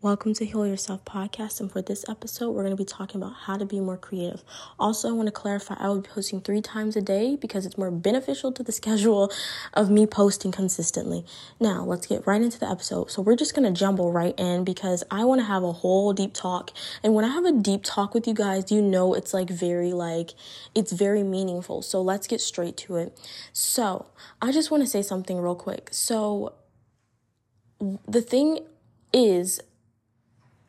Welcome to Heal Yourself podcast. And for this episode, we're going to be talking about how to be more creative. Also, I want to clarify I will be posting three times a day because it's more beneficial to the schedule of me posting consistently. Now, let's get right into the episode. So, we're just going to jumble right in because I want to have a whole deep talk. And when I have a deep talk with you guys, you know it's like very, like, it's very meaningful. So, let's get straight to it. So, I just want to say something real quick. So, the thing is,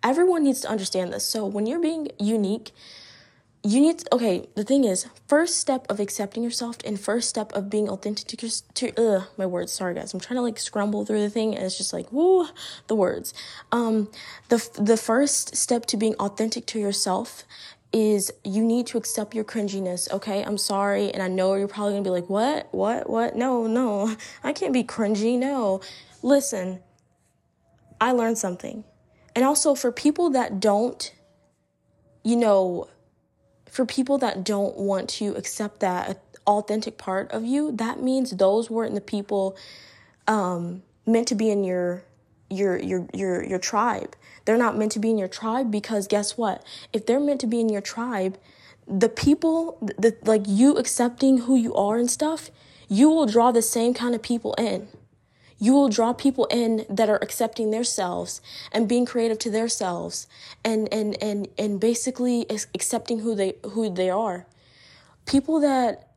everyone needs to understand this. So when you're being unique, you need to, okay the thing is first step of accepting yourself and first step of being authentic to, your, to uh, my words sorry guys. I'm trying to like scramble through the thing and it's just like woo the words. Um the the first step to being authentic to yourself is you need to accept your cringiness okay? I'm sorry and i know you're probably gonna be like what? What? What? No no. I can't be cringy no. Listen i learned something and also for people that don't, you know, for people that don't want to accept that authentic part of you, that means those weren't the people um, meant to be in your your your your your tribe. They're not meant to be in your tribe because guess what? If they're meant to be in your tribe, the people the like you accepting who you are and stuff, you will draw the same kind of people in you will draw people in that are accepting themselves and being creative to themselves and and and and basically accepting who they who they are. People that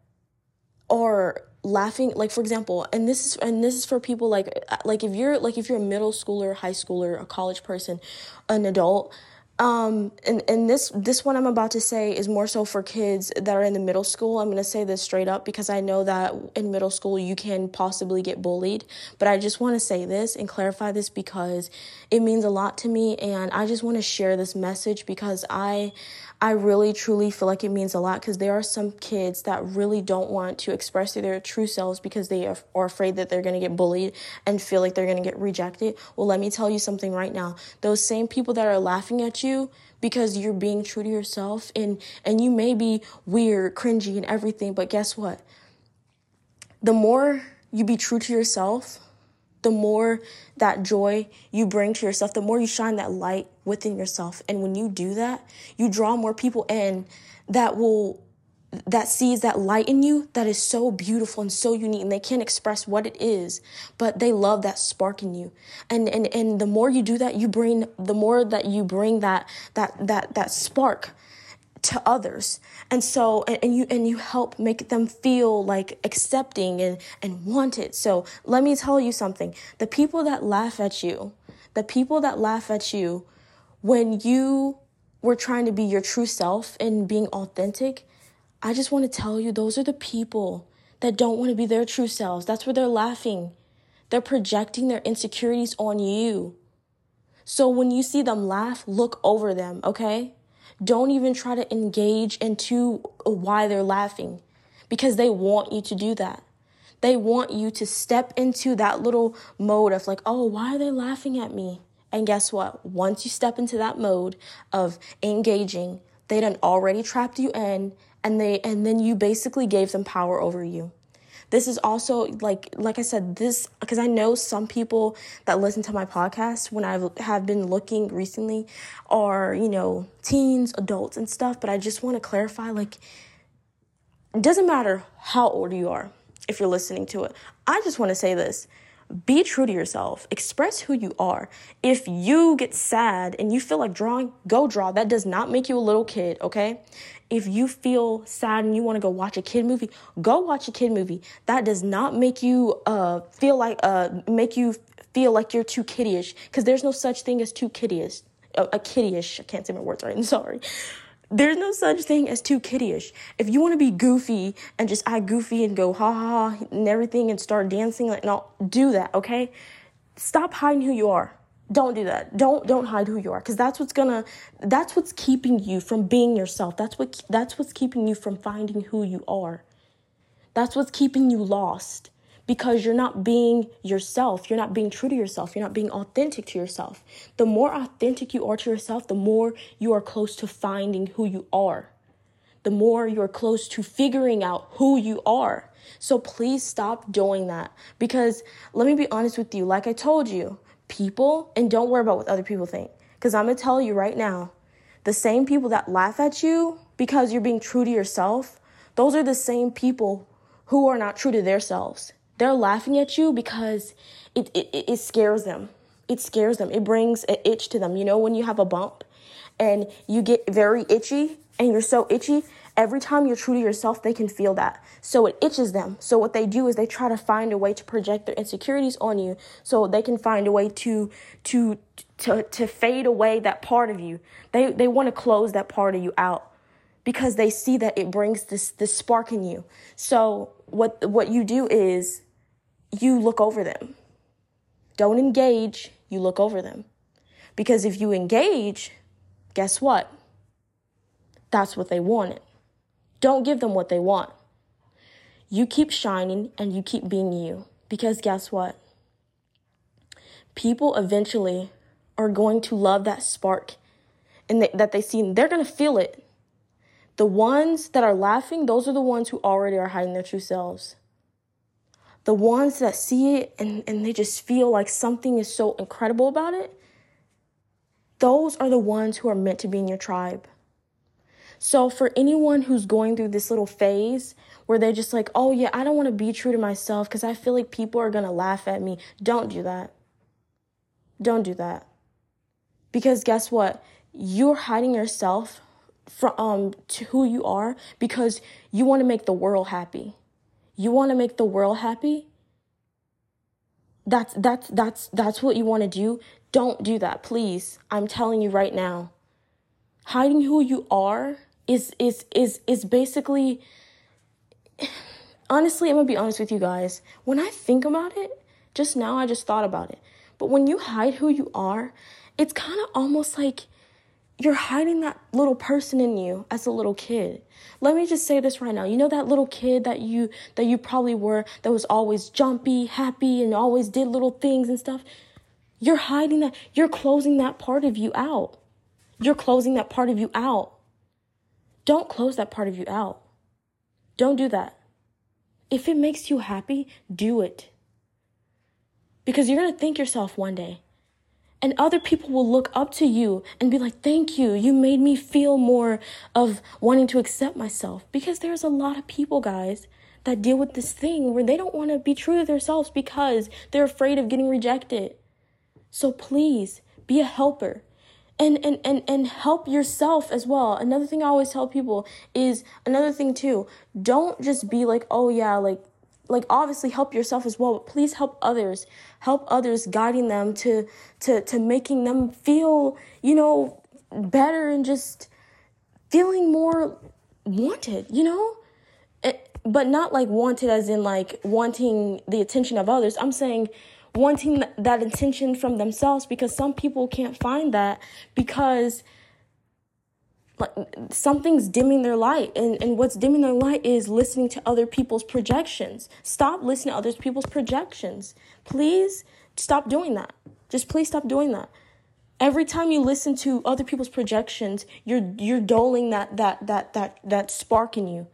are laughing like for example and this is and this is for people like like if you're like if you're a middle schooler high schooler a college person an adult um, and, and this this one I'm about to say is more so for kids that are in the middle school. I'm gonna say this straight up because I know that in middle school you can possibly get bullied. But I just want to say this and clarify this because it means a lot to me, and I just want to share this message because I I really truly feel like it means a lot because there are some kids that really don't want to express their true selves because they are, afraid that they're going to get bullied and feel like they're going to get rejected. Well, let me tell you something right now. Those same people that are laughing at you because you're being true to yourself and and you may be weird, cringy and everything, but guess what? The more you be true to yourself, the more that joy you bring to yourself, the more you shine that light within yourself. And when you do that, you draw more people in that will that sees that light in you that is so beautiful and so unique and they can't express what it is but they love that spark in you and and and the more you do that you bring the more that you bring that that that that spark to others. And so and, and, you and you help make them feel like accepting and and wanted. So let me tell you something. The people that laugh at you the people that laugh at you when you were trying to be your true self and being authentic i just want to tell you those are the people that don't want to be their true selves. That's where they're laughing. They're projecting their insecurities on you. So when you see them laugh look over them okay don't even try to engage into why they're laughing because they want you to do that. They want you to step into that little mode of like, oh, why are they laughing at me? And guess what? Once you step into that mode of engaging, they done already trapped you in and they and then you basically gave them power over you. This is also like like I said this because I know some people that listen to my podcast when I have been looking recently are, you know, teens, adults and stuff, but I just want to clarify like it doesn't matter how old you are if you're listening to it. I just want to say this be true to yourself. Express who you are. If you get sad and you feel like drawing, go draw. That does not make you a little kid, okay? If you feel sad and you want to go watch a kid movie, go watch a kid movie. That does not make you uh feel like uh make you feel like you're too kiddish because there's no such thing as too kiddish. Uh, a kiddish. I can't say my words right. I'm sorry. There's no such thing as too kiddish. If you want to be goofy and just act goofy and go ha ha ha and everything and start dancing, like no, do that, okay? Stop hiding who you are. Don't do that. Don't don't hide who you are because that's what's gonna that's what's keeping you from being yourself. That's what that's what's keeping you from finding who you are. That's what's keeping you lost because you're not being yourself. You're not being true to yourself. You're not being authentic to yourself. The more authentic you are to yourself, the more you are close to finding who you are. The more you're close to figuring out who you are. So please stop doing that because let me be honest with you. Like I told you, people, and don't worry about what other people think. Because I'm going to tell you right now the same people that laugh at you because you're being true to yourself, those are the same people who are not true to themselves. They're laughing at you because it, it, it scares them. It scares them. It brings an itch to them. You know, when you have a bump and you get very itchy and you're so itchy, every time you're true to yourself, they can feel that. So it itches them. So what they do is they try to find a way to project their insecurities on you so they can find a way to to to to fade away that part of you. They they want to close that part of you out because they see that it brings this this spark in you. So what what you do is you look over them. Don't engage, you look over them. Because if you engage, guess what? That's what they wanted. Don't give them what they want. You keep shining and you keep being you. Because guess what? People eventually are going to love that spark and they, that they see. They're going to feel it. The ones that are laughing, those are the ones who already are hiding their true selves. The ones that see it and, and they just feel like something is so incredible about it, those are the ones who are meant to be in your tribe. So, for anyone who's going through this little phase where they're just like, oh, yeah, I don't want to be true to myself because I feel like people are going to laugh at me, don't do that. Don't do that. Because guess what? You're hiding yourself from um, to who you are because you want to make the world happy. You want to make the world happy? That's that's that's that's what you want to do. Don't do that, please. I'm telling you right now. Hiding who you are is is is is basically honestly, I'm gonna be honest with you guys. When I think about it, just now I just thought about it. But when you hide who you are, it's kind of almost like you're hiding that little person in you as a little kid. Let me just say this right now. You know that little kid that you that you probably were that was always jumpy, happy and always did little things and stuff. You're hiding that. You're closing that part of you out. You're closing that part of you out. Don't close that part of you out. Don't do that. If it makes you happy, do it. Because you're going to thank yourself one day. And other people will look up to you and be like, thank you. You made me feel more of wanting to accept myself. Because there's a lot of people, guys, that deal with this thing where they don't want to be true to themselves because they're afraid of getting rejected. So please be a helper and and and and help yourself as well. Another thing i always tell people is another thing too don't just be like oh yeah like like obviously help yourself as well but please help others. Help others guiding them to to to making them feel you know better and just feeling more wanted you know? It, but not like wanted as in like wanting the attention of others. I'm saying wanting that attention from themselves because some people can't find that because like something's dimming their light. And, and what's dimming their light is listening to other people's projections. Stop listening to other people's projections. Please stop doing that. Just please stop doing that. Every time you listen to other people's projections you're you're doling that that that that that spark in you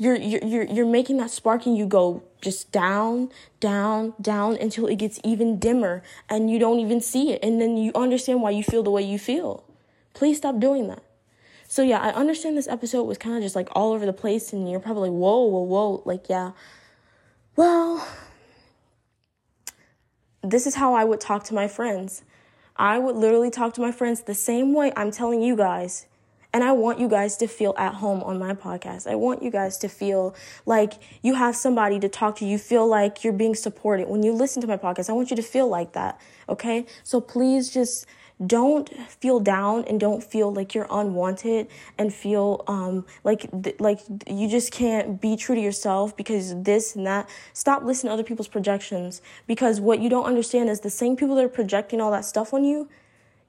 you're you're you're making that spark and you go just down down down until it gets even dimmer and you don't even see it. And then you understand why you feel the way you feel. Please stop doing that. So yeah i understand this episode was kind of just like all over the place and you're probably like whoa whoa whoa like yeah. Well this is how i would talk to my friends. I would literally talk to my friends the same way i'm telling you guys and I want you guys to feel at home on my podcast. I want you guys to feel like you have somebody to talk to. You feel like you're being supported. When you listen to my podcast, I want you to feel like that. Okay? So please just don't feel down and don't feel like you're unwanted and feel um like th- like you just can't be true to yourself because this and that stop listening to other people's projections because what you don't understand is the same people that are projecting all that stuff on you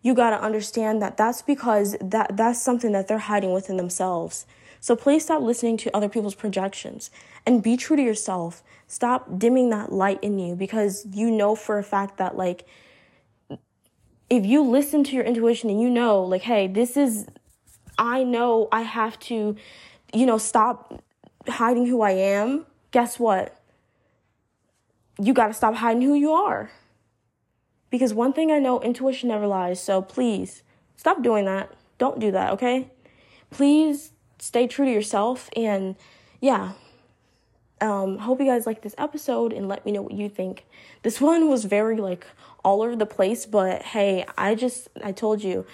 you got to understand that that's because that that's something that they're hiding within themselves. So please stop listening to other people's projections and be true to yourself. Stop dimming that light in you because you know for a fact that like if you listen to your intuition and you know like hey, this is I know I have to you know stop hiding who I am. Guess what? You got to stop hiding who you are Because one thing I know, intuition never lies. So please stop doing that. Don't do that, okay? Please stay true to yourself and yeah. Um, hope you guys like this episode and let me know what you think. This one was very like all over the place, but hey, I just I told you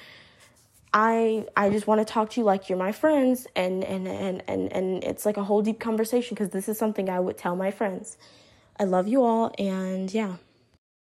I I just want to talk to you like you're my friends and and and and, and it's like a whole deep conversation because this is something I would tell my friends. I love you all and yeah.